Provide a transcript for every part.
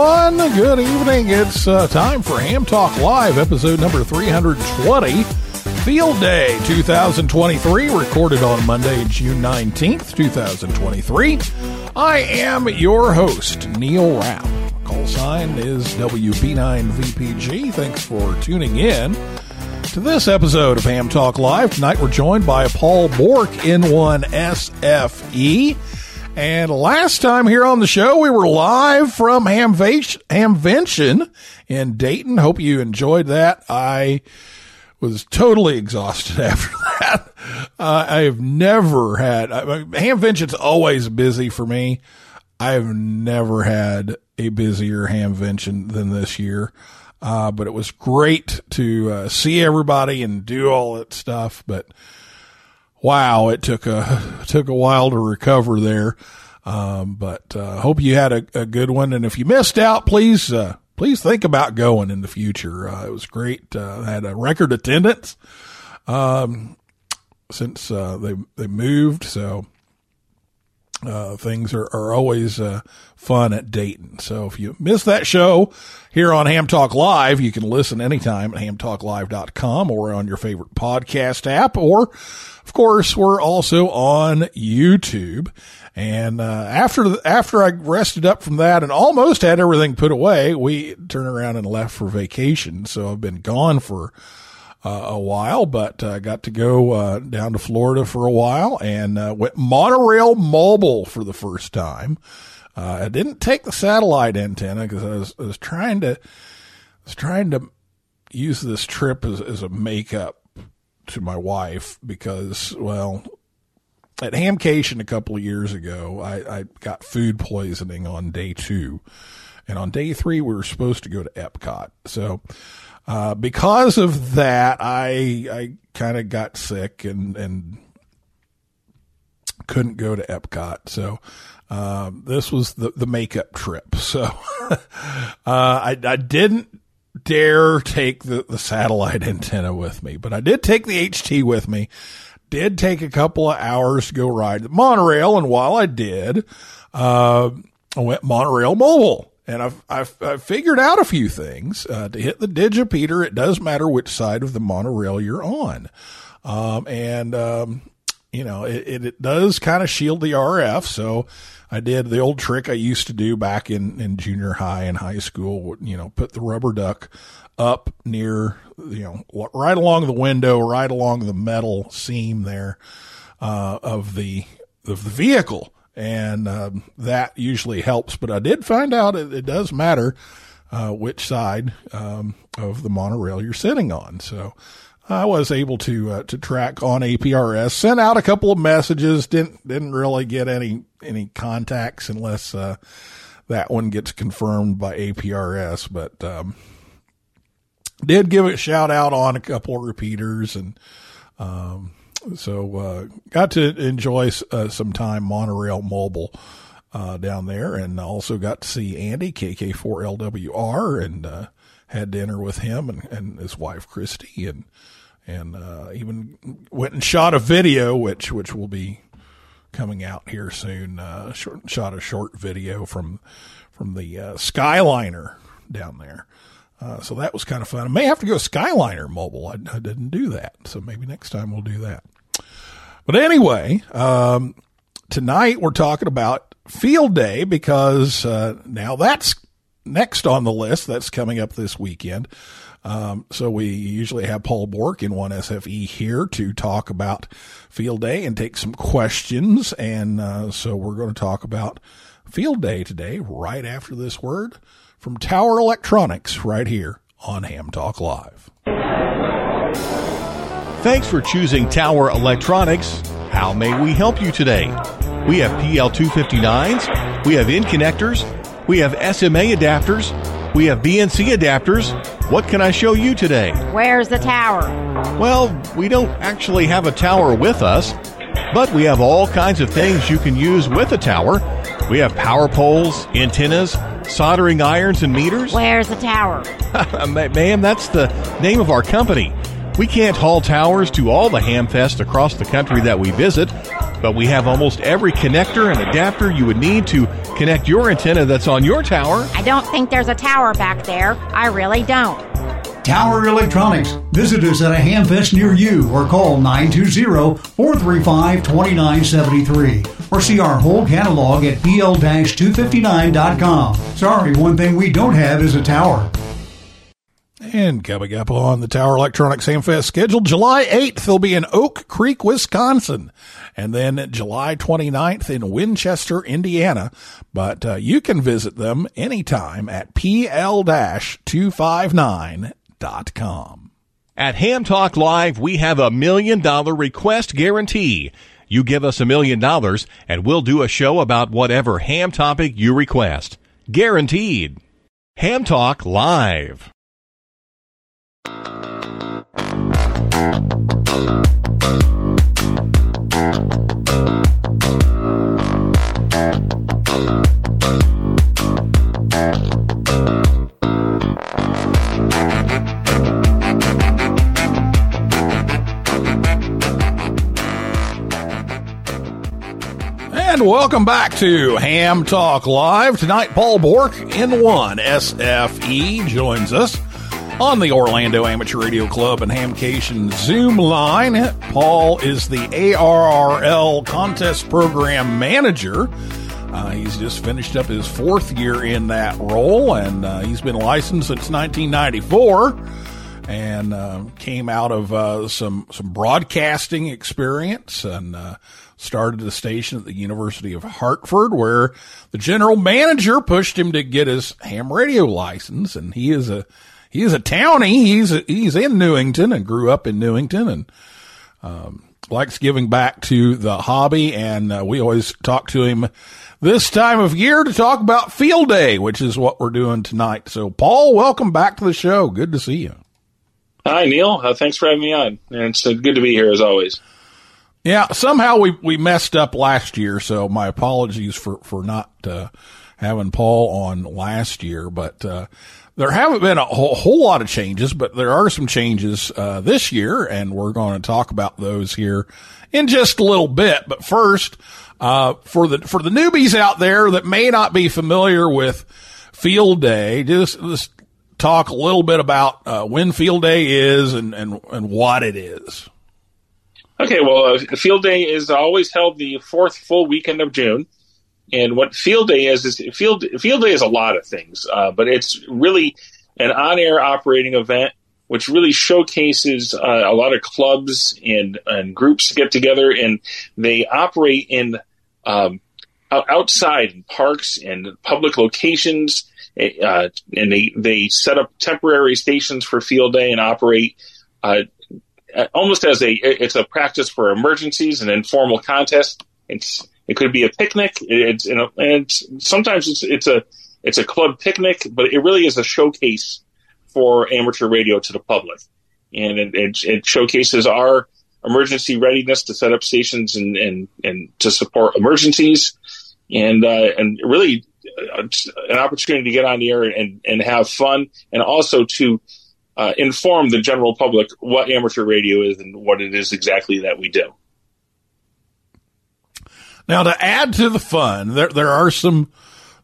everyone, good evening. It's uh, time for Ham Talk Live, episode number 320, Field Day 2023, recorded on Monday, June 19th, 2023. I am your host, Neil Rapp. Call sign is WB9VPG. Thanks for tuning in to this episode of Ham Talk Live. Tonight we're joined by Paul Bourque, N1SFE. And last time here on the show, we were live from Hamvention in Dayton. Hope you enjoyed that. I was totally exhausted after that. Uh, I have never had, I, Hamvention's always busy for me. I've never had a busier Hamvention than this year. Uh, but it was great to uh, see everybody and do all that stuff. But wow, it took a took a while to recover there. Um, but uh, hope you had a, a good one. And if you missed out, please uh, please think about going in the future. Uh, it was great. Uh, had a record attendance um, since uh, they they moved, so uh, things are, are always uh, fun at Dayton. So if you missed that show here on Ham Talk Live, you can listen anytime at hamtalklive.com or on your favorite podcast app. Or, of course, we're also on YouTube. And uh, after after I rested up from that and almost had everything put away, we turned around and left for vacation. So I've been gone for uh, a while, but uh, got to go uh, down to Florida for a while and uh, went monorail mobile for the first time. Uh, I didn't take the satellite antenna because I was, I was trying to I was trying to use this trip as, as a makeup to my wife because well at Hamcation a couple of years ago I, I got food poisoning on day two and on day three we were supposed to go to Epcot so uh, because of that, I I kind of got sick and and couldn't go to Epcot. So um, this was the the makeup trip. So uh, I I didn't dare take the the satellite antenna with me, but I did take the HT with me. Did take a couple of hours to go ride the monorail, and while I did, uh, I went monorail mobile and I've, I've, I've figured out a few things. Uh, to hit the digipeater, it does matter which side of the monorail you're on. Um, and, um, you know, it, it, it does kind of shield the RF. So I did the old trick I used to do back in, in junior high and high school, you know, put the rubber duck up near, you know, right along the window, right along the metal seam there, uh, of the, of the vehicle and um, that usually helps. But I did find out it, it does matter uh, which side um, of the monorail you're sitting on. So I was able to uh, to track on APRS, sent out a couple of messages. Didn't didn't really get any any contacts unless uh, that one gets confirmed by APRS, but. Um, did give it a shout out on a couple of repeaters and, um, so uh, got to enjoy uh, some time monorail mobile uh, down there, and also got to see Andy KK4LWR and uh, had dinner with him and, and his wife Christy, and and uh, even went and shot a video, which which will be coming out here soon. Uh, short, shot a short video from from the Skyliner down there. Uh, so that was kind of fun. I may have to go Skyliner mobile. I, I, didn't do that. So maybe next time we'll do that. But anyway, um, tonight we're talking about field day because uh, now that's next on the list that's coming up this weekend. Um, so we usually have Paul Bourque in one SFE here to talk about field day and take some questions. And uh, so we're going to talk about field day today, right after this word from Tower Electronics, right here on Ham Talk Live. Thanks for choosing Tower Electronics. How may we help you today? We have PL259s, we have N connectors, we have SMA adapters, we have BNC adapters. What can I show you today? Where's the tower? Well, we don't actually have a tower with us, but we have all kinds of things you can use with a tower. We have power poles, antennas, soldering irons, and meters. Where's the tower? Ma- Ma'am, that's the name of our company. We can't haul towers to all the hamfests across the country that we visit, but we have almost every connector and adapter you would need to connect your antenna that's on your tower. I don't think there's a tower back there. I really don't. Tower Electronics. Visit us at a hamfest near you or call 920-435-2973 or see our whole catalog at pl-259.com. Sorry, one thing we don't have is a tower. And coming up on the Tower Electronics Hamfest scheduled July 8th, they'll be in Oak Creek, Wisconsin. And then July 29th in Winchester, Indiana. But uh, you can visit them anytime at pl-259.com. At Ham Talk Live, we have a million dollar request guarantee. You give us a million dollars and we'll do a show about whatever ham topic you request. Guaranteed. Ham Talk Live. And welcome back to Ham Talk Live. Tonight, Paul Bourque in one SFE joins us on the Orlando Amateur Radio Club and Hamcation Zoom line. Paul is the ARRL contest program manager. Uh, he's just finished up his fourth year in that role, and uh, he's been licensed since 1994 and uh, came out of uh, some some broadcasting experience and uh, started a station at the University of Hartford, where the general manager pushed him to get his ham radio license, and he is a he is a townie. He's a, he's in Newington and grew up in Newington and um, likes giving back to the hobby. And uh, we always talk to him this time of year to talk about field day, which is what we're doing tonight. So, Paul, welcome back to the show. Good to see you. Hi, Neil. Uh, thanks for having me on. And it's uh, good to be here as always. Yeah, somehow we, we messed up last year, so my apologies for, for not uh, having Paul on last year. But uh, there haven't been a whole, whole lot of changes, but there are some changes uh, this year, and we're going to talk about those here in just a little bit. But first, uh, for the for the newbies out there that may not be familiar with Field Day, just, just talk a little bit about uh, when Field Day is and, and, and what it is. Okay, well, uh, Field Day is always held the fourth full weekend of June. And what Field Day is, is Field, Field Day is a lot of things, uh, but it's really an on air operating event which really showcases uh, a lot of clubs and, and groups get together and they operate in um, outside in parks and public locations. Uh, and they, they set up temporary stations for field day and operate uh, almost as a it's a practice for emergencies and informal contest. It's it could be a picnic. It's you know, and it's, sometimes it's it's a it's a club picnic, but it really is a showcase for amateur radio to the public, and it, it, it showcases our emergency readiness to set up stations and and, and to support emergencies, and uh, and really uh, an opportunity to get on the air and and have fun, and also to uh, inform the general public what amateur radio is and what it is exactly that we do. Now, to add to the fun, there there are some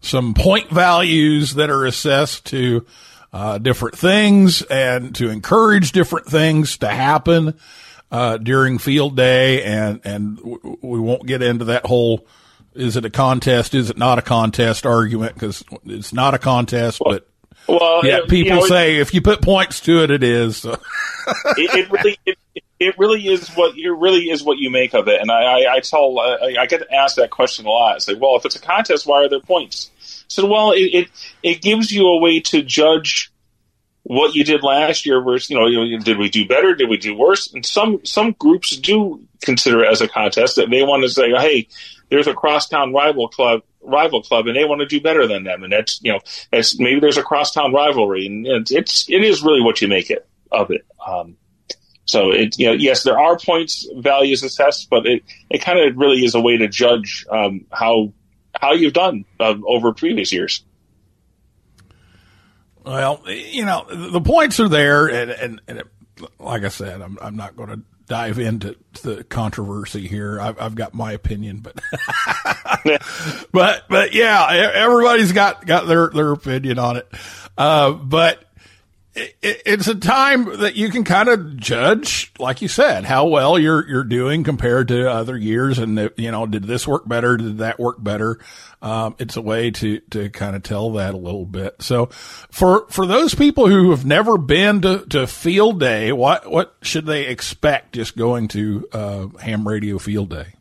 some point values that are assessed to uh, different things and to encourage different things to happen uh, during field day, and and we won't get into that whole is it a contest? Is it not a contest argument? Because it's not a contest, but Well, yeah, uh, people you know, say if you put points to it, it is. So. it, it really it, it really is what it really is what you make of it. And I I, I tell I I get asked that question a lot. I say, well, if it's a contest, why are there points? So well, it, it it gives you a way to judge what you did last year versus you know, you know, did we do better did we do worse and some some groups do consider it as a contest that they want to say hey there's a crosstown rival club rival club and they want to do better than them. And that's you know that's maybe there's a crosstown rivalry and it's, it's it is really what you make it of it. Um, so it you know yes there are points values assessed but it it kind of really is a way to judge um, how how you've done uh, over previous years. Well, you know, the points are there, and, and, and it, like I said, I'm, I'm not going to dive into the controversy here. I've, I've got my opinion, but, but, but yeah, everybody's got, got their, their opinion on it. Uh, but it, it's a time that you can kind of judge, like you said, how well you're, you're doing compared to other years. And, you know, did this work better? Did that work better? Um, it's a way to, to kind of tell that a little bit. So for, for those people who have never been to, to field day, what, what should they expect just going to, uh, ham radio field day?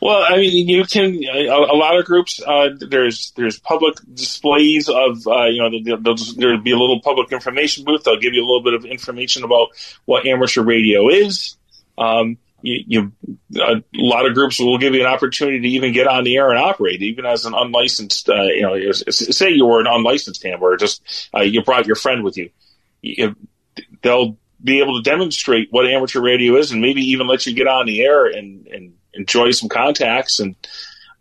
Well, I mean, you can a, a lot of groups. Uh, there's there's public displays of uh, you know there'll be a little public information booth. They'll give you a little bit of information about what amateur radio is. Um, you, you a lot of groups will give you an opportunity to even get on the air and operate, even as an unlicensed. Uh, you know, say you were an unlicensed ham, or just uh, you brought your friend with you. you they'll be able to demonstrate what amateur radio is, and maybe even let you get on the air and and enjoy some contacts and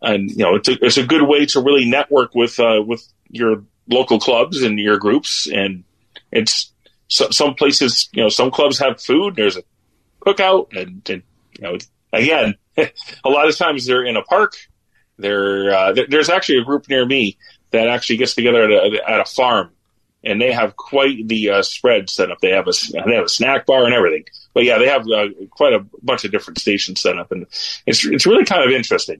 and you know it's a, it's a good way to really network with uh, with your local clubs and your groups. And it's so, some places you know some clubs have food. There's a cookout and, and you know again a lot of times they're in a park. There uh, there- there's actually a group near me that actually gets together at a, at a farm and they have quite the uh, spread set up. They have a they have a snack bar and everything but yeah they have uh, quite a bunch of different stations set up and it's it's really kind of interesting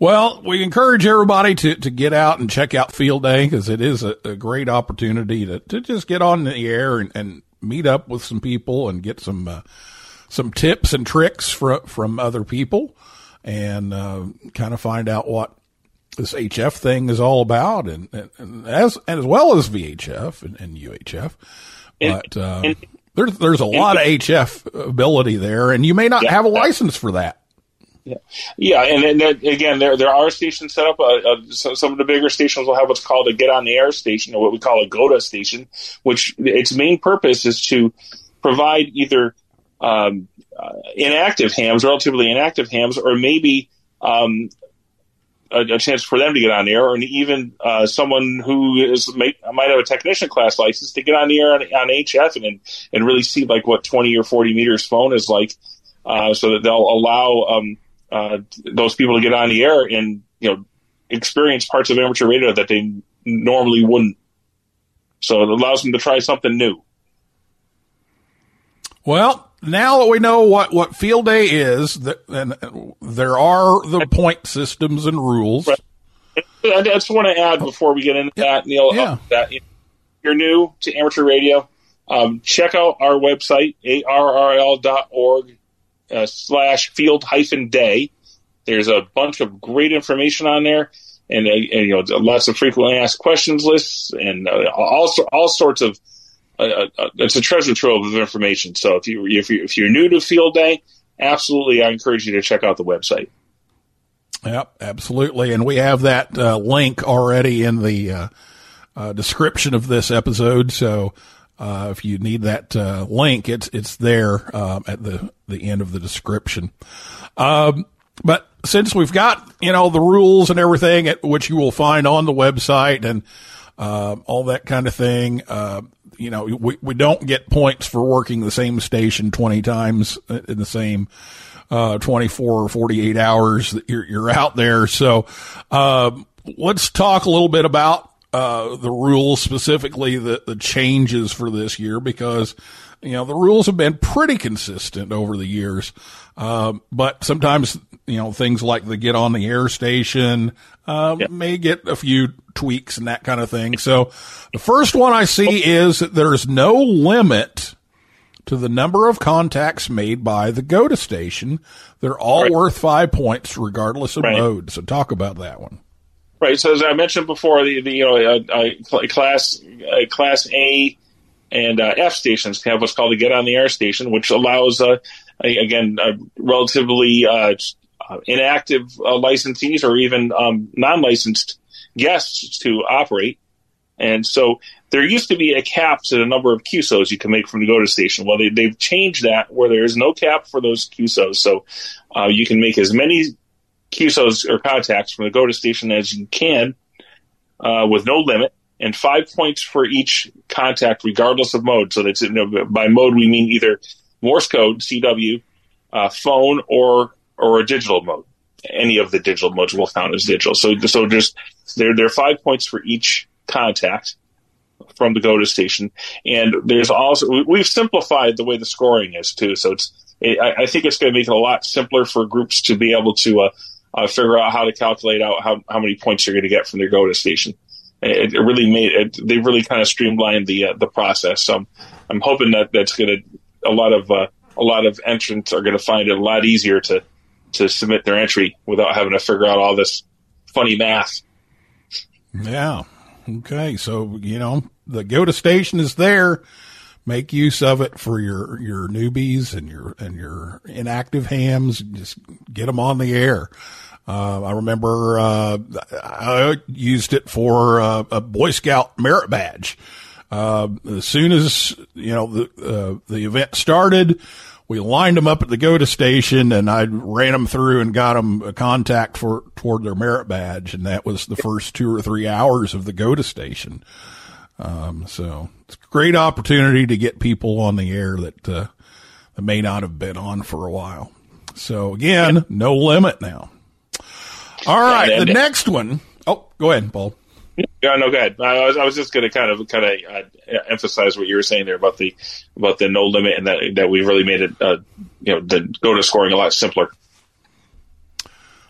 Well, we encourage everybody to, to get out and check out Field Day because it is a, a great opportunity to, to just get on the air and, and meet up with some people and get some uh, some tips and tricks from from other people and uh, kind of find out what this HF thing is all about and, and, and as and as well as VHF and, and UHF. And- But uh, there's there's a lot of HF ability there, and you may not Yeah. have a license for that. Yeah, yeah, and then that, again, there there are stations set up. Uh, uh, so some of the bigger stations will have what's called a get on the air station, or what we call a GOTA station, which its main purpose is to provide either um, uh, inactive hams, relatively inactive hams, or maybe um, a, a chance for them to get on the air, or even uh, someone who is might have a technician class license to get on the air on, on HF and and really see like what twenty or forty meters phone is like, uh, so that they'll allow um, uh, those people to get on the air and you know experience parts of amateur radio that they normally wouldn't. So it allows them to try something new. Well, now that we know what, what field day is, and there are the point systems and rules. Right. I just want to add before we get into that, Neil, Yeah. uh, that you're new to amateur radio, um, check out our website, arrl.org uh, slash field hyphen day. There's a bunch of great information on there and, uh, and you know, lots of frequently asked questions lists and uh, all, all sorts of, uh, uh, it's a treasure trove of information. So if you, if you, if you're new to field day, absolutely, I encourage you to check out the website. Yep, absolutely. And we have that uh, link already in the uh, uh, description of this episode. So uh, if you need that uh, link, it's it's there um, at the the end of the description. Um, but since we've got you know the rules and everything, at, which you will find on the website and um, all that kind of thing, uh, you know, we we don't get points for working the same station twenty times in the same uh, 24 or 48 hours that you're, you're out there. So, um, let's talk a little bit about uh, the rules, specifically the, the changes for this year, because, you know, the rules have been pretty consistent over the years. Um, but sometimes, you know, things like the get on the air station, uh, may get a few tweaks and that kind of thing. So the first one I see is that there's no limit to the number of contacts made by the GOTA station. They're all Right. worth five points regardless of Right. mode. So talk about that one. Right. So as I mentioned before, the, the you know class uh, class A and uh, F stations have what's called a get on the air station, which allows uh, a- again uh, relatively uh, uh, inactive uh, licensees or even um, non-licensed guests to operate. And so there used to be a cap to the number of QSOs you can make from the GOTA station. Well, they, they've changed that where there is no cap for those QSOs. So uh, you can make as many QSOs or contacts from the GOTA station as you can uh, with no limit, and five points for each contact, regardless of mode. So that's you know, by mode we mean either Morse code (CW), uh, phone, or or a digital mode. Any of the digital modes will count as digital. So so just there there are five points for each contact from the GOTA station, and there's also we- we've simplified the way the scoring is too. So it's I, I think it's going to make it a lot simpler for groups to be able to uh, uh, figure out how to calculate out how, how many points you're going to get from their GOTA station. It, it really made it. They really kind of streamlined the uh, the process. So I'm, I'm hoping that that's going to a lot of uh, a lot of entrants are going to find it a lot easier to to submit their entry without having to figure out all this funny math. Yeah. Okay. So, you know, the GOTA station is there. Make use of it for your, your newbies and your, and your inactive hams. Just get them on the air. Uh, I remember, uh, I used it for uh, a Boy Scout merit badge. Uh, as soon as, you know, the, uh, the event started, we lined them up at the GOTA station and I ran them through and got them a contact for, toward their merit badge. And that was the first two or three hours of the GOTA station. Um, so it's a great opportunity to get people on the air that, uh, that may not have been on for a while. So again, no limit now. All right. the next one. Oh, go ahead, Paul. Yeah, no, go ahead. I was, I was just going to kind of kind of uh, emphasize what you were saying there about the about the no limit and that that we really made it, uh, you know, the GOTA scoring a lot simpler.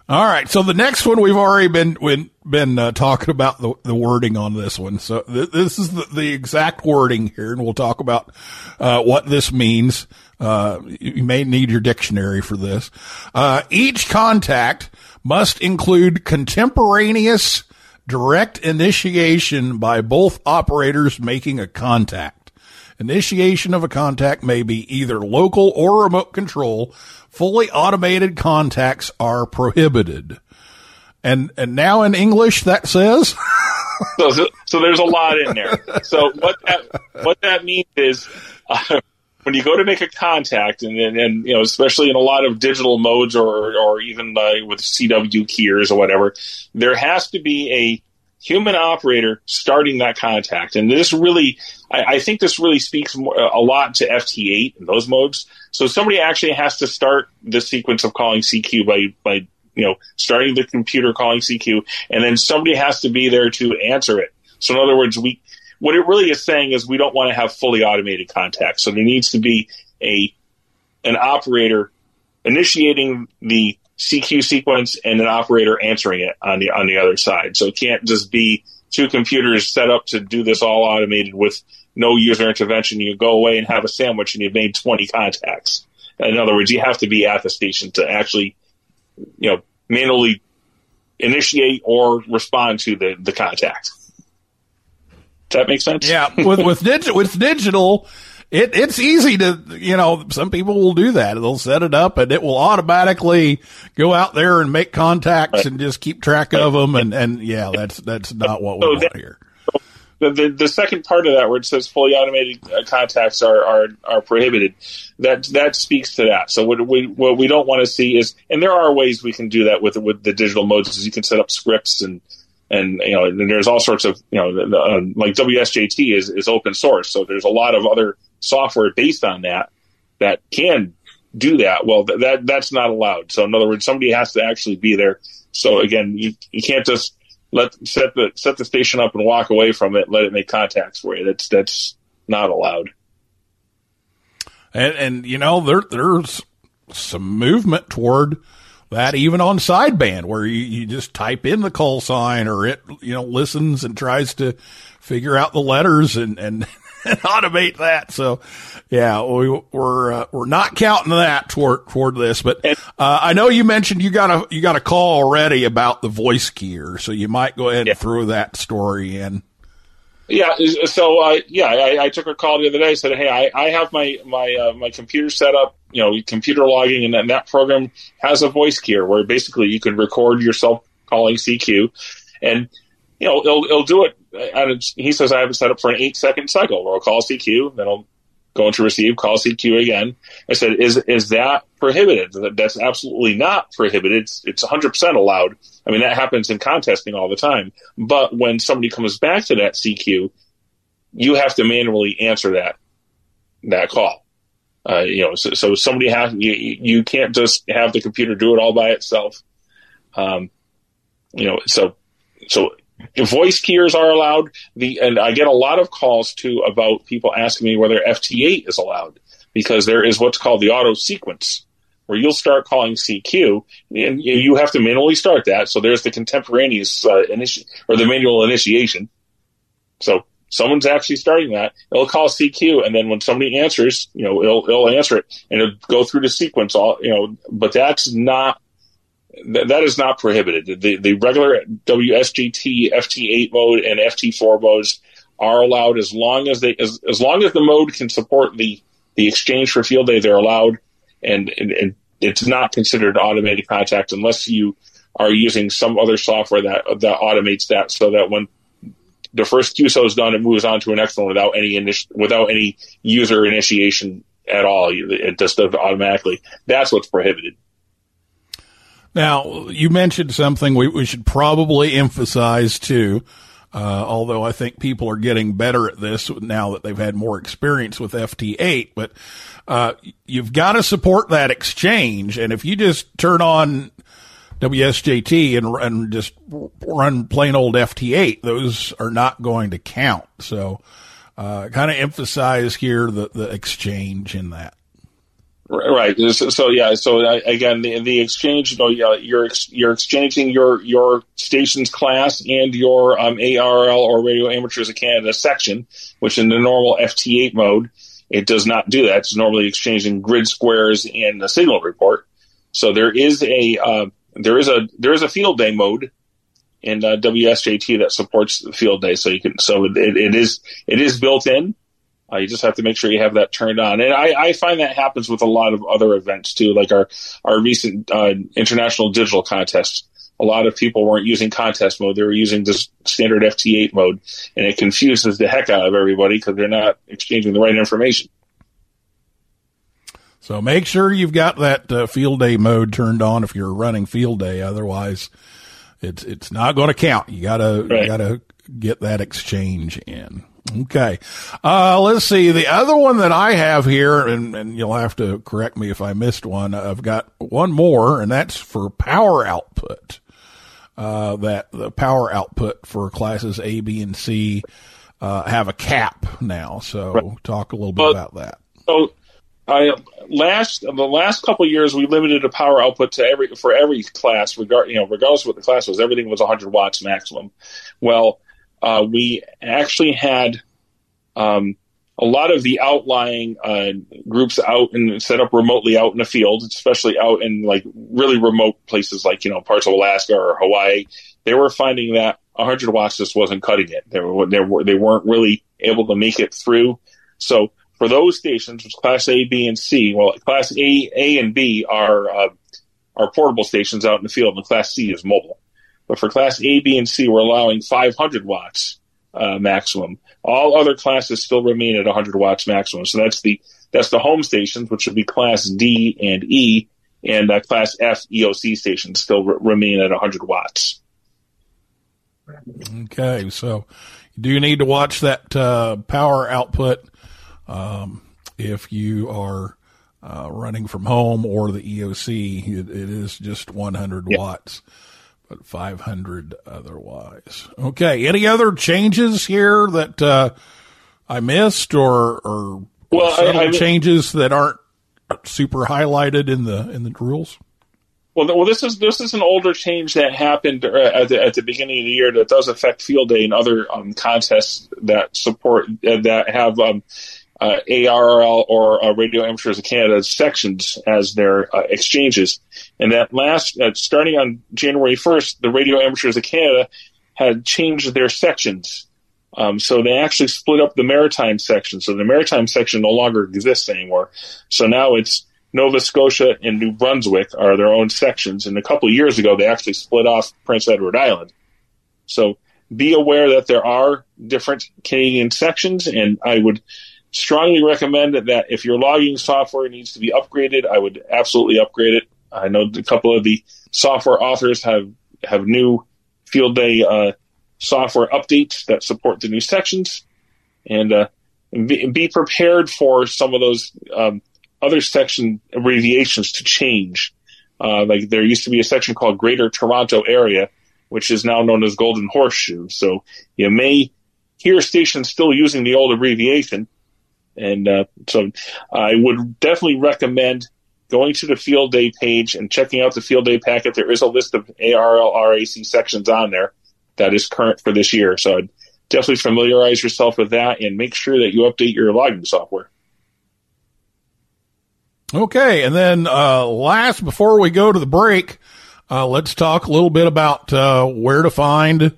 All right. So the next one we've already been been, been uh, talking about the, the wording on this one. So th- this is the, the exact wording here, and we'll talk about uh, what this means. Uh, you may need your dictionary for this. Uh, each contact must include contemporaneous direct initiation by both operators making a contact. Initiation of a contact may be either local or remote control. Fully automated contacts are prohibited. And, and now in English that says, So, so, so there's a lot in there. So what that what that means is uh, when you go to make a contact, and, and and you know, especially in a lot of digital modes or or even uh, with CW keys or whatever, there has to be a human operator starting that contact. And this really, I, I think this really speaks more, a lot to FT8 and those modes. So somebody actually has to start the sequence of calling CQ by, by, you know, starting the computer calling CQ, and then somebody has to be there to answer it. So in other words, we, what it really is saying is we don't want to have fully automated contacts. So there needs to be a, an operator initiating the CQ sequence and an operator answering it on the on the other side. So it can't just be two computers set up to do this all automated with no user intervention. You go away and have a sandwich and you've made 20 contacts. In other words, you have to be at the station to actually, you know, manually initiate or respond to the, the contact. Does that make sense? yeah, with, with digital, with digital, it, it's easy to, you know, some people will do that. They'll set it up and it will automatically go out there and make contacts and just keep track of them. And, and yeah, that's, that's not what we So want that- here. the, the, the second part of that where it says fully automated uh, contacts are, are, are prohibited, that that speaks to that. So what we what we don't want to see is, and there are ways we can do that with with the digital modes. Is you can set up scripts and and you know there's all sorts of you know the, the, uh, like WSJT is is open source, so there's a lot of other software based on that that can do that. Well, th- that that's not allowed. So in other words, somebody has to actually be there. So again, you you can't just let set the set the station up and walk away from it. Let it make contacts for you. That's that's not allowed. And, and you know, there, there's some movement toward that even on sideband where you, you just type in the call sign or it, you know, listens and tries to figure out the letters and, and, and automate that. So yeah, we, we're, uh, we're not counting that toward, toward this, but, uh, I know you mentioned you got a, you got a call already about the voice keyer. So you might go ahead Yeah. and throw that story in. Yeah. So uh, yeah, I, I took a call the other day. Said, hey, I, I have my my uh, my computer set up. You know, computer logging, and that, that program has a voice key where basically you can record yourself calling CQ, and you know it'll it'll do it. And he says I have it set up for an eight second cycle where I'll call CQ, then I'll go to receive, call CQ again. I said, is is that prohibited? That's absolutely not prohibited. It's it's 100 percent allowed. I mean, that happens in contesting all the time. But when somebody comes back to that CQ, you have to manually answer that that call. Uh, you know, so, so somebody has you, you can't just have the computer do it all by itself. Um, you know, so so voice keyers are allowed. The and I get a lot of calls too about people asking me whether FT8 is allowed because there is what's called the auto sequence where you'll start calling CQ and you have to manually start that. So there's the contemporaneous uh, or the manual initiation. So someone's actually starting that. It'll call CQ, and then when somebody answers, you know, it'll it'll answer it, and it'll go through the sequence. All you know, but that's not that, that is not prohibited. The the regular WSJT FT8 mode and FT4 modes are allowed as long as they as, as long as the mode can support the the exchange for field day. They're allowed, and and, and it's not considered automated contact unless you are using some other software that that automates that, so that when the first QSO is done, it moves on to an next one without any initi- without any user initiation at all. It just does automatically. That's what's prohibited. Now, you mentioned something we, we should probably emphasize too, uh, although I think people are getting better at this now that they've had more experience with FT8, but, uh, you've got to support that exchange. And if you just turn on WSJT and, and just run plain old FT8, those are not going to count. So, uh, kind of emphasize here the, the exchange in that. Right. So, yeah. So uh, again, the, the exchange, You know, you're you're exchanging your your station's class and your um, ARRL or Radio Amateurs of Canada section, which in the normal FT8 mode, it does not do that. It's normally exchanging grid squares and a signal report. So there is a uh, there is a there is a field day mode in uh, WSJT that supports the field day. So you can so it, it is it is built in. Uh, you just have to make sure you have that turned on. And I, I find that happens with a lot of other events too, like our, our recent uh, international digital contest. A lot of people weren't using contest mode. They were using just standard FT8 mode and it confuses the heck out of everybody because they're not exchanging the right information. So make sure you've got that uh, field day mode turned on if you're running field day. Otherwise, it's it's not going to count. You gotta Right. you gotta get that exchange in. Okay. Uh, let's see. The other one that I have here, and, and you'll have to correct me if I missed one. I've got one more, and that's for power output. Uh, that the power output for classes A, B, and C, uh, have a cap now. So talk a little bit about that. So, I last the last couple of years we limited the power output to every for every class, regard you know regardless of what the class was, everything was 100 watts maximum. Well, uh, we actually had um, a lot of the outlying uh, groups out and set up remotely out in the field, especially out in like really remote places like you know parts of Alaska or Hawaii. They were finding that 100 watts just wasn't cutting it. They were they were they weren't really able to make it through. So for those stations, which Class A, B, and C, well, Class A, A, and B are uh, are portable stations out in the field, and Class C is mobile. But for Class A, B, and C, we're allowing 500 watts uh, maximum. All other classes still remain at 100 watts maximum. So that's the that's the home stations, which would be Class D and E, and uh, Class F EOC stations still re- remain at 100 watts. Okay, so you do need to watch that uh, power output um, if you are uh, running from home or the EOC. It, it is just 100 Yeah. watts. But 500 otherwise. Okay. Any other changes here that uh, I missed or, or Well, subtle I- changes that aren't super highlighted in the in the rules? Well, well, this is this is an older change that happened uh, at the, at the beginning of the year that does affect field day and other um, contests that support uh, that have um, uh, ARRL or uh, Radio Amateurs of Canada sections as their uh, exchanges. And that last, uh, starting on January first, the Radio Amateurs of Canada had changed their sections. Um, so they actually split up the maritime section. So the maritime section no longer exists anymore. So now it's Nova Scotia and New Brunswick are their own sections. And a couple years ago, they actually split off Prince Edward Island. So be aware that there are different Canadian sections, and I would strongly recommend that, if your logging software needs to be upgraded, I would absolutely upgrade it. I know a couple of the software authors have have new field day uh, software updates that support the new sections, and uh, be, be prepared for some of those um, other section abbreviations to change. Uh, like there used to be a section called Greater Toronto Area, which is now known as Golden Horseshoe. So you may hear stations still using the old abbreviation, and uh, so I would definitely recommend going to the field day page and checking out the field day packet. There is a list of ARRL RAC sections on there that is current for this year. So I'd definitely familiarize yourself with that and make sure that you update your logging software. Okay, and then uh, last before we go to the break, uh, let's talk a little bit about uh, where to find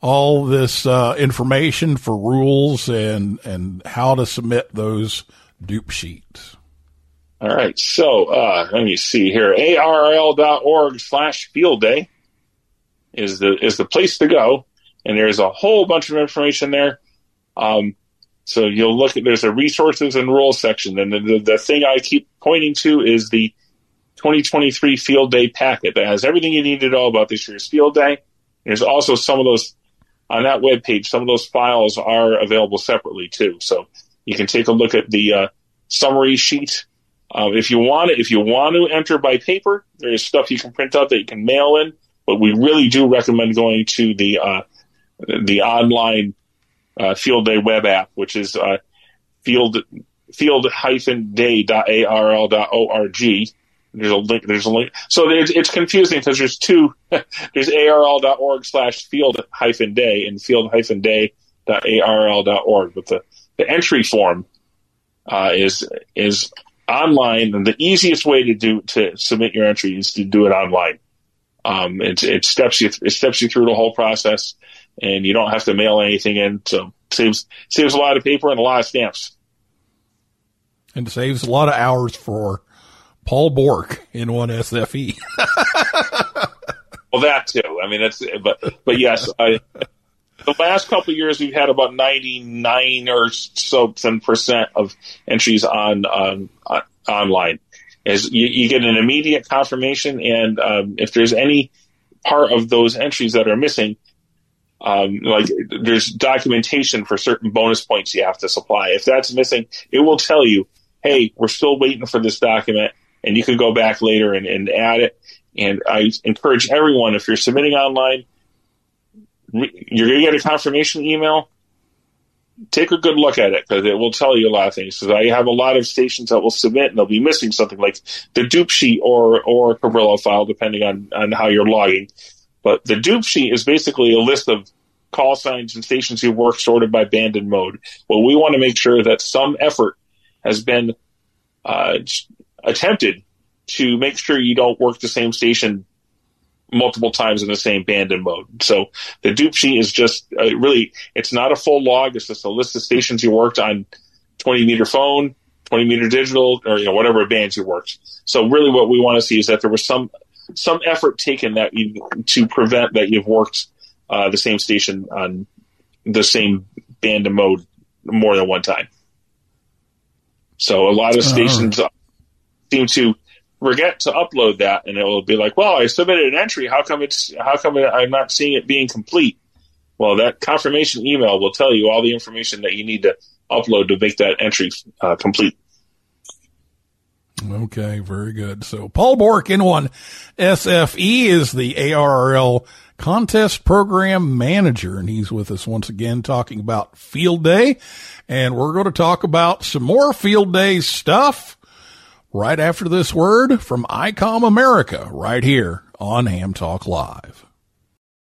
all this uh, information for rules and and how to submit those dupe sheets. All right. So uh, let me see here. ARRL.org slash field day is the is the place to go. And there's a whole bunch of information there. Um, so you'll look at there's a resources and rules section. And the, the, the thing I keep pointing to is the 2023 field day packet that has everything you need to know about this year's field day. There's also some of those on that web page. Some of those files are available separately too. So you can take a look at the uh, summary sheet uh, if you want if you want to enter by paper, there is stuff you can print out that you can mail in. But we really do recommend going to the uh, the online uh, field day web app, which is uh, field field hyphen day dot arrl dot org. There's a link. There's a link. So it's, it's confusing because there's two. there's arrl.org slash field hyphen day and field hyphen day dot arrl dot org. But the, the entry form uh, is is online, and the easiest way to do to submit your entry is to do it online. Um, it, it steps you it steps you through the whole process, and you don't have to mail anything in. So saves saves a lot of paper and a lot of stamps. And saves a lot of hours for Paul Bourque in one. SFE. Well, that too. I mean, that's but but yes, I, the last couple years we've had about ninety nine or so percent of entries on on, on online. Is you, you get an immediate confirmation, and um, if there's any part of those entries that are missing, um, like there's documentation for certain bonus points you have to supply. If that's missing, it will tell you, hey, we're still waiting for this document, and you can go back later and, and add it. And I encourage everyone, if you're submitting online, you're going to get a confirmation email. Take a good look at it because it will tell you a lot of things. Because I have a lot of stations that will submit and they'll be missing something like the dupe sheet or or a Cabrillo file, depending on on how you're logging. But the dupe sheet is basically a list of call signs and stations you work sorted by band and mode. Well, we want to make sure that some effort has been uh, attempted to make sure you don't work the same station multiple times in the same band and mode. So the dupe sheet is just uh, really, it's not a full log. It's just a list of stations you worked on 20 meter phone, 20 meter digital, or, you know, whatever bands you worked. So really what we want to see is that there was some, some effort taken that you, to prevent that you've worked uh, the same station on the same band and mode more than one time. So a lot of stations uh, seem to forget to upload that, and it will be like, "Well, I submitted an entry. How come it's how come I'm not seeing it being complete?" Well, that confirmation email will tell you all the information that you need to upload to make that entry uh, complete. Okay, very good. So Paul Bourque in one SFE is the ARRL contest program manager, and he's with us once again talking about field day. And we're going to talk about some more field day stuff right after this word from ICOM America right here on Ham Talk Live.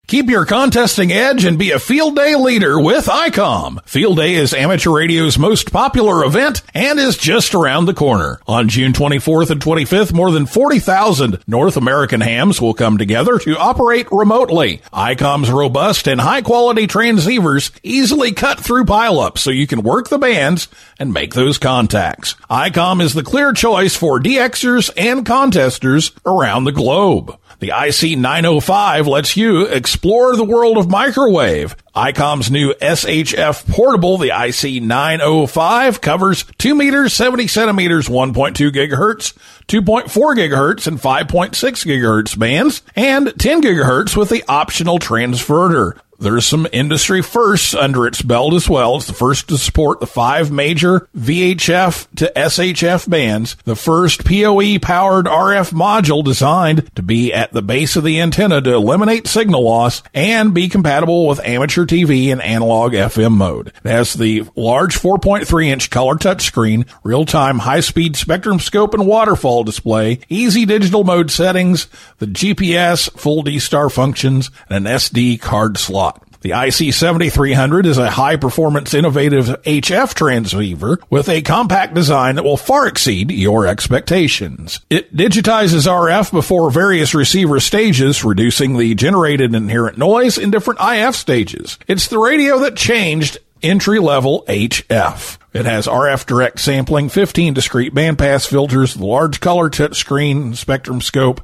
Keep your contesting edge and be a field day leader with ICOM. Field Day is amateur radio's most popular event and is just around the corner. On June 24th and 25th, more than 40,000 North American hams will come together to operate remotely. ICOM's robust and high quality transceivers easily cut through pileups so you can work the bands and make those contacts. ICOM is the clear choice for DXers and contesters around the globe. The IC905 lets you explore the world of microwave. ICOM's new SHF portable, the IC905, covers 2 meters, 70 centimeters, 1.2 gigahertz, 2.4 gigahertz, and 5.6 gigahertz bands, and 10 gigahertz with the optional transverter. There's some industry firsts under its belt as well. It's the first to support the five major VHF to SHF bands, the first PoE powered RF module designed to be at the base of the antenna to eliminate signal loss and be compatible with amateur TV and analog FM mode. It has the large 4.3 inch color touchscreen, real time high speed spectrum scope and waterfall display, easy digital mode settings, the GPS, full D star functions, and an SD card slot. The IC7300 is a high performance innovative HF transceiver with a compact design that will far exceed your expectations. It digitizes RF before various receiver stages, reducing the generated inherent noise in different IF stages. It's the radio that changed entry level HF. It has RF direct sampling, 15 discrete bandpass filters, large color touchscreen, spectrum scope,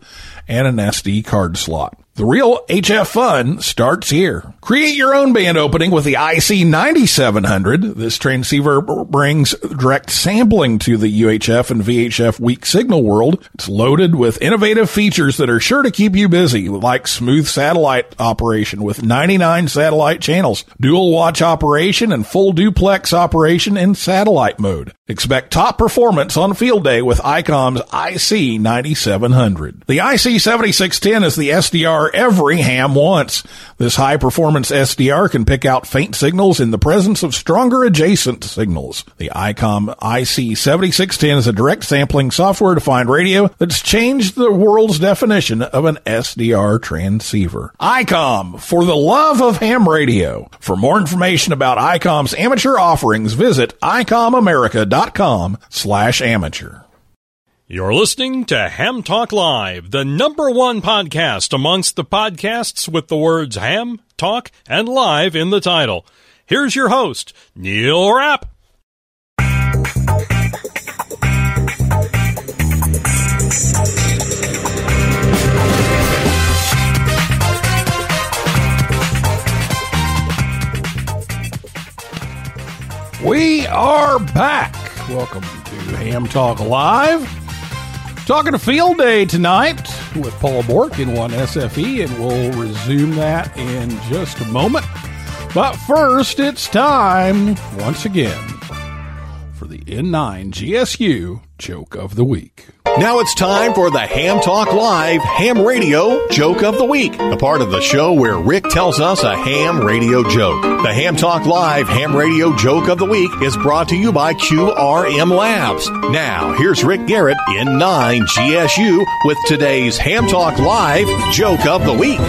and an SD card slot. The real HF fun starts here. Create your own band opening with the IC9700. This transceiver brings direct sampling to the UHF and VHF weak signal world. It's loaded with innovative features that are sure to keep you busy, like smooth satellite operation with 99 satellite channels, dual watch operation, and full duplex operation in satellite mode. Expect top performance on field day with ICOM's IC9700. The IC7610 is the SDR every ham wants. This high performance SDR can pick out faint signals in the presence of stronger adjacent signals. The ICOM IC7610 is a direct sampling software defined radio that's changed the world's definition of an SDR transceiver. ICOM for the love of ham radio. For more information about ICOM's amateur offerings, visit ICOMAmerica.com slash amateur. You're listening to Ham Talk Live, the number one podcast amongst the podcasts with the words ham, talk, and live in the title. Here's your host, Neil Rapp. We are back. Welcome to Ham Talk Live. Talking to Field Day tonight with Paul Bourque in one SFE, and we'll resume that in just a moment. But first, it's time once again for the N9 GSU Joke of the Week. Now it's time for the Ham Talk Live Ham Radio Joke of the Week, the part of the show where Rick tells us a ham radio joke. The Ham Talk Live Ham Radio Joke of the Week is brought to you by QRM Labs. Now, here's Rick Garrett N9 GSU with today's Ham Talk Live Joke of the Week.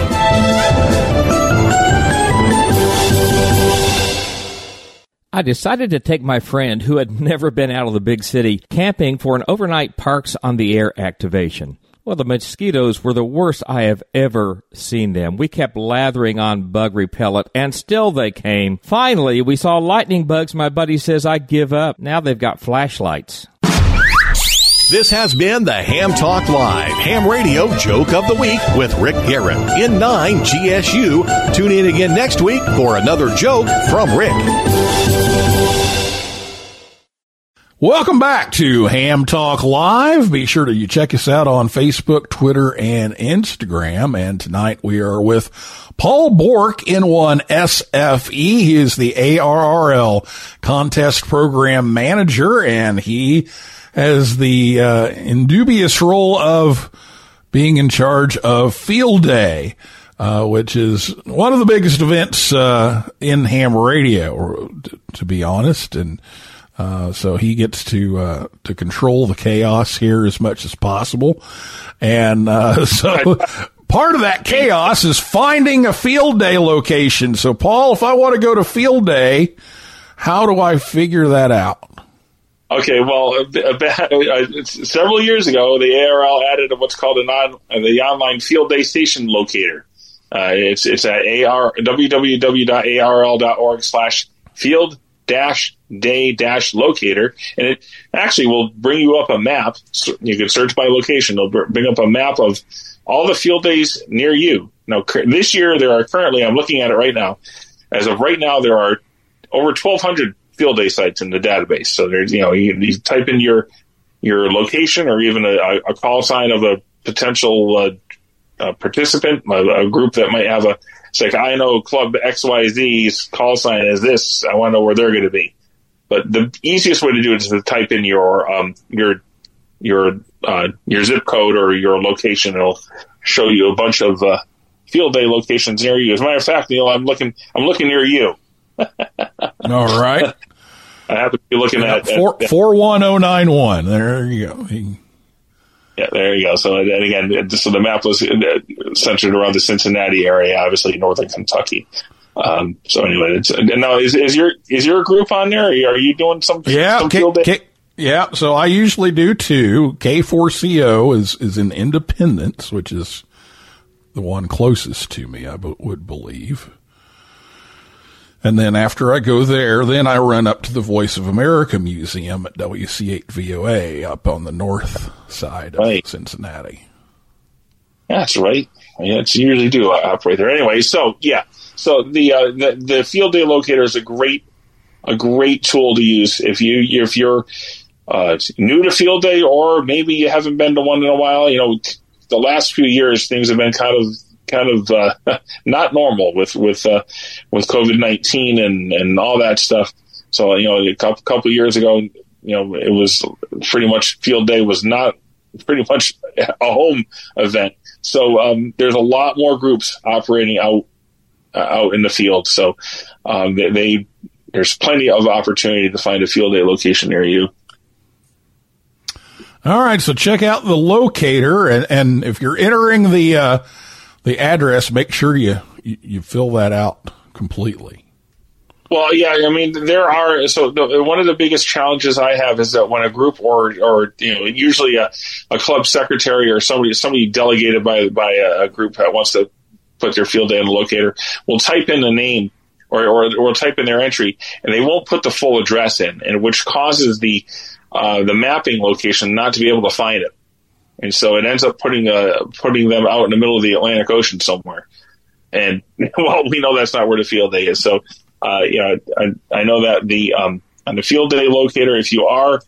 I decided to take my friend who had never been out of the big city camping for an overnight parks on the air activation. Well, the mosquitoes were the worst I have ever seen them. We kept lathering on bug repellent and still they came. Finally, we saw lightning bugs. My buddy says, I give up. Now they've got flashlights. This has been the Ham Talk Live Ham Radio Joke of the Week with Rick Garrett N9 GSU. Tune in again next week for another joke from Rick. Welcome back to Ham Talk Live. Be sure to you check us out on Facebook, Twitter, and Instagram. And tonight we are with Paul Bourque, N1SFE. He is the ARRL contest program manager, and he has the uh, indubious role of being in charge of Field Day. Uh, which is one of the biggest events uh, in ham radio, to, to be honest, and uh, so he gets to uh, to control the chaos here as much as possible, and uh, so part of that chaos is finding a field day location. So, Paul, if I want to go to field day, how do I figure that out? Okay, well, about, uh, several years ago, the ARRL added what's called an on, the online field day station locator. Uh, it's it's at ar www.arrl.org slash field dash day dash locator, and it actually will bring you up a map. You can search by location. It'll bring up a map of all the field days near you. Now, this year there are currently, I'm looking at it right now. As of right now, there are over 1,200 field day sites in the database. So there's, you know, you, you type in your your location or even a, a call sign of a potential uh, uh, participant, a, a group that might have a. It's like I know Club XYZ's call sign is this. I want to know where they're going to be. But the easiest way to do it is to type in your um, your your uh, your zip code or your location. It'll show you a bunch of uh, field day locations near you. As a matter of fact, Neil, I'm looking I'm looking near you. All right. I happen to be looking at, at Four four one oh nine one. There you go. Yeah, there you go. So, and again, so the map was uh, centered around the Cincinnati area, obviously northern Kentucky. Um, so anyway, it's, and now is, is your is your group on there? Are you, are you doing some Yeah, some K, field day? K, yeah. So I usually do too. K4CO is is in Independence, which is the one closest to me. I b- would believe. And then after I go there, then I run up to the Voice of America Museum at WC8VOA up on the north side of Right. Cincinnati. That's right. Yeah, it's usually do I operate there anyway. So yeah, so the uh, the the field day locator is a great a great tool to use if you if you're uh, new to field day or maybe you haven't been to one in a while. You know, the last few years things have been kind of kind of uh, not normal with with uh, with COVID nineteen and and all that stuff. So you know, a couple couple years ago, you know, it was pretty much field day was not pretty much a home event. So um, there's a lot more groups operating out uh, out in the field. So um, they, they there's plenty of opportunity to find a field day location near you. All right, so check out the locator, and, and if you're entering the uh, the address, make sure you, you you fill that out completely. Well, yeah, I mean, there are. So the, one of the biggest challenges I have is that when a group or or you know, usually a, a club secretary or somebody somebody delegated by by a, group that wants to put their field day in the locator will type in the name or, or or type in their entry, and they won't put the full address in, and which causes the uh, the mapping location not to be able to find it, and so it ends up putting uh, putting them out in the middle of the Atlantic Ocean somewhere. And well, we know that's not where the field day is. So, uh, you know, I, I know that the um, on the field day locator, if you are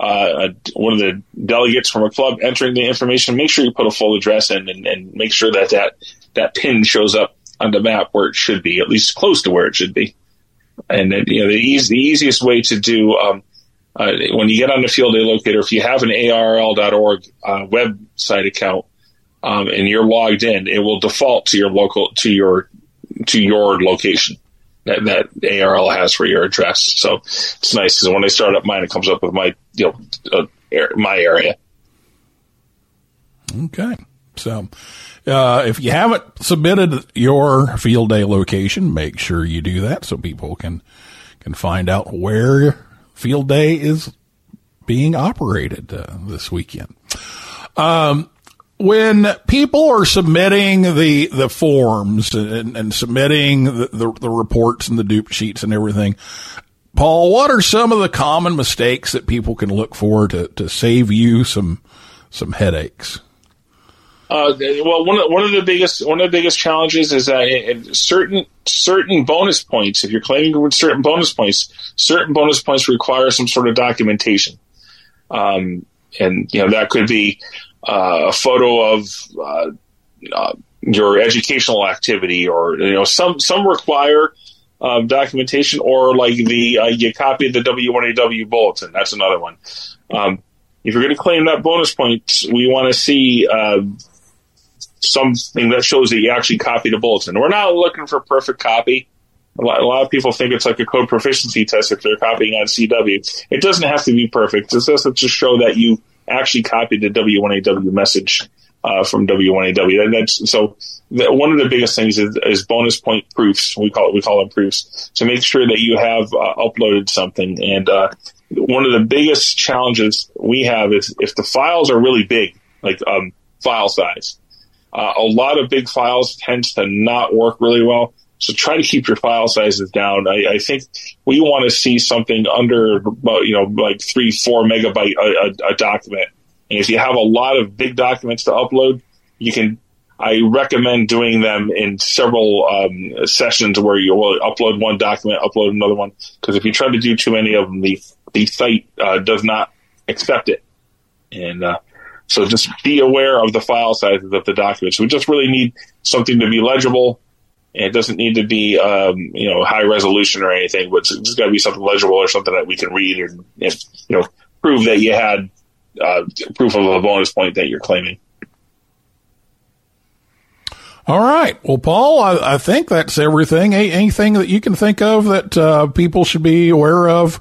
uh, one of the delegates from a club entering the information, make sure you put a full address in and, and make sure that, that that pin shows up on the map where it should be, at least close to where it should be. And then, you know, the, the easiest way to do um, uh, when you get on the field day locator, if you have an ARRL.org uh, website account um, and you're logged in, it will default to your local to your to your location that that ARRL has for your address. So it's nice because when I start up mine, it comes up with my you know uh, my area. Okay, so uh, if you haven't submitted your field day location, make sure you do that so people can can find out where field day is being operated uh, this weekend. Um, when people are submitting the the forms and, and submitting the, the, the reports and the dupe sheets and everything, Paul, what are some of the common mistakes that people can look for to, to save you some some headaches? Uh, well, one of, one of the biggest one of the biggest challenges is that in, in certain certain bonus points, if you're claiming certain bonus points, certain bonus points require some sort of documentation, um, and you know that could be uh, a photo of uh, uh, your educational activity, or you know some some require um, documentation, or like the uh, you copy the W1AW bulletin. That's another one. Um, if you're going to claim that bonus points, we want to see uh, something that shows that you actually copied a bulletin. We're not looking for perfect copy. A lot, a lot of people think it's like a code proficiency test if they're copying on CW. It doesn't have to be perfect. It just to show that you actually copied the W1AW message uh, from W1AW. And that's so. The, one of the biggest things is, is, bonus point proofs. We call it we call them proofs to make sure that you have uh, uploaded something. And uh, one of the biggest challenges we have is if the files are really big, like um, file size. Uh, a lot of big files tends to not work really well. So try to keep your file sizes down. I, I think we want to see something under, you know, like three, four megabyte a, a, a, document. And if you have a lot of big documents to upload, you can. I recommend doing them in several um, sessions where you will upload one document, upload another one. Because if you try to do too many of them, the the site uh, does not accept it. And uh, so just be aware of the file sizes of the documents. We just really need something to be legible. And it doesn't need to be, um, you know, high resolution or anything, but it's got to be something legible or something that we can read and, and you know, prove that you had uh, proof of a bonus point that you're claiming. All right. Well, Paul, I, I think that's everything. A- anything that you can think of that uh, people should be aware of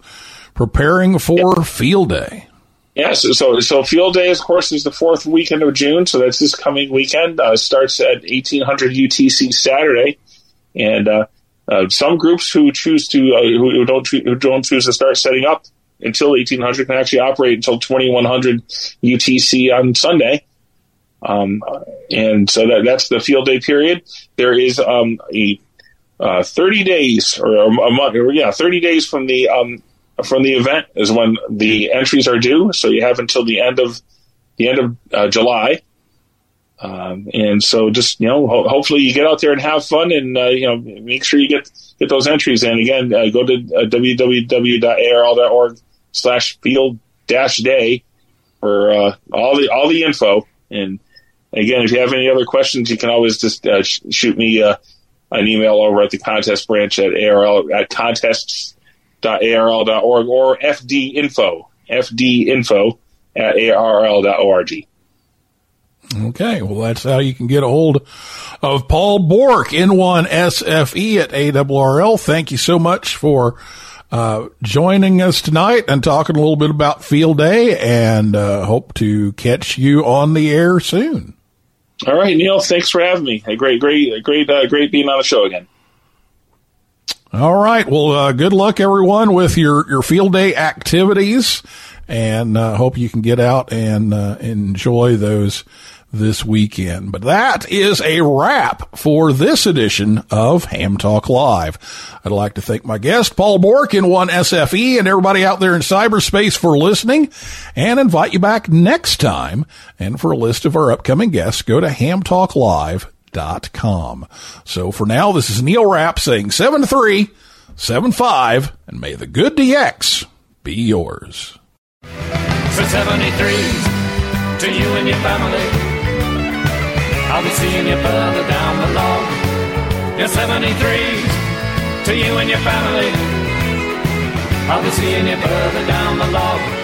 preparing for yeah. field day? Yes, yeah, so, so, field day, of course, is the fourth weekend of June. So that's this coming weekend. Uh, starts at 1800 UTC Saturday, and uh, uh, some groups who choose to uh, who, don't who don't choose to start setting up until 1800 can actually operate until 2100 UTC on Sunday. Um, and so that that's the field day period. There is um, a uh, 30 days or a month, or yeah, 30 days from the um, from the event is when the entries are due. So you have until the end of the end of uh, July. Um, and so just, you know, ho- hopefully you get out there and have fun and, uh, you know, make sure you get, get those entries And Again, uh, go to uh, www.arrl.org slash field dash day for, uh, all the, all the info. And again, if you have any other questions, you can always just, uh, sh- shoot me, uh, an email over at the contest branch at ARRL at contests arrl.org or fdinfo, fdinfo at arrl.org. Okay, well, that's how you can get a hold of Paul Bourque, N1SFE at ARRL. Thank you so much for uh, joining us tonight and talking a little bit about Field Day, and uh, hope to catch you on the air soon. All right, Neil, thanks for having me. A great, great, great, uh, great being on the show again. All right. Well, uh, good luck everyone with your, your field day activities and uh, hope you can get out and uh, enjoy those this weekend. But that is a wrap for this edition of Ham Talk Live. I'd like to thank my guest, Paul Bourque N1SFE and everybody out there in cyberspace for listening and invite you back next time. And for a list of our upcoming guests, go to hamtalklive.com com. So for now, this is Neil Rapp saying 7 3, 7 5, and may the good DX be yours. For 73s to you and your family. I'll be seeing you further down the log. Your 73s to you and your family. I'll be seeing you further down the log.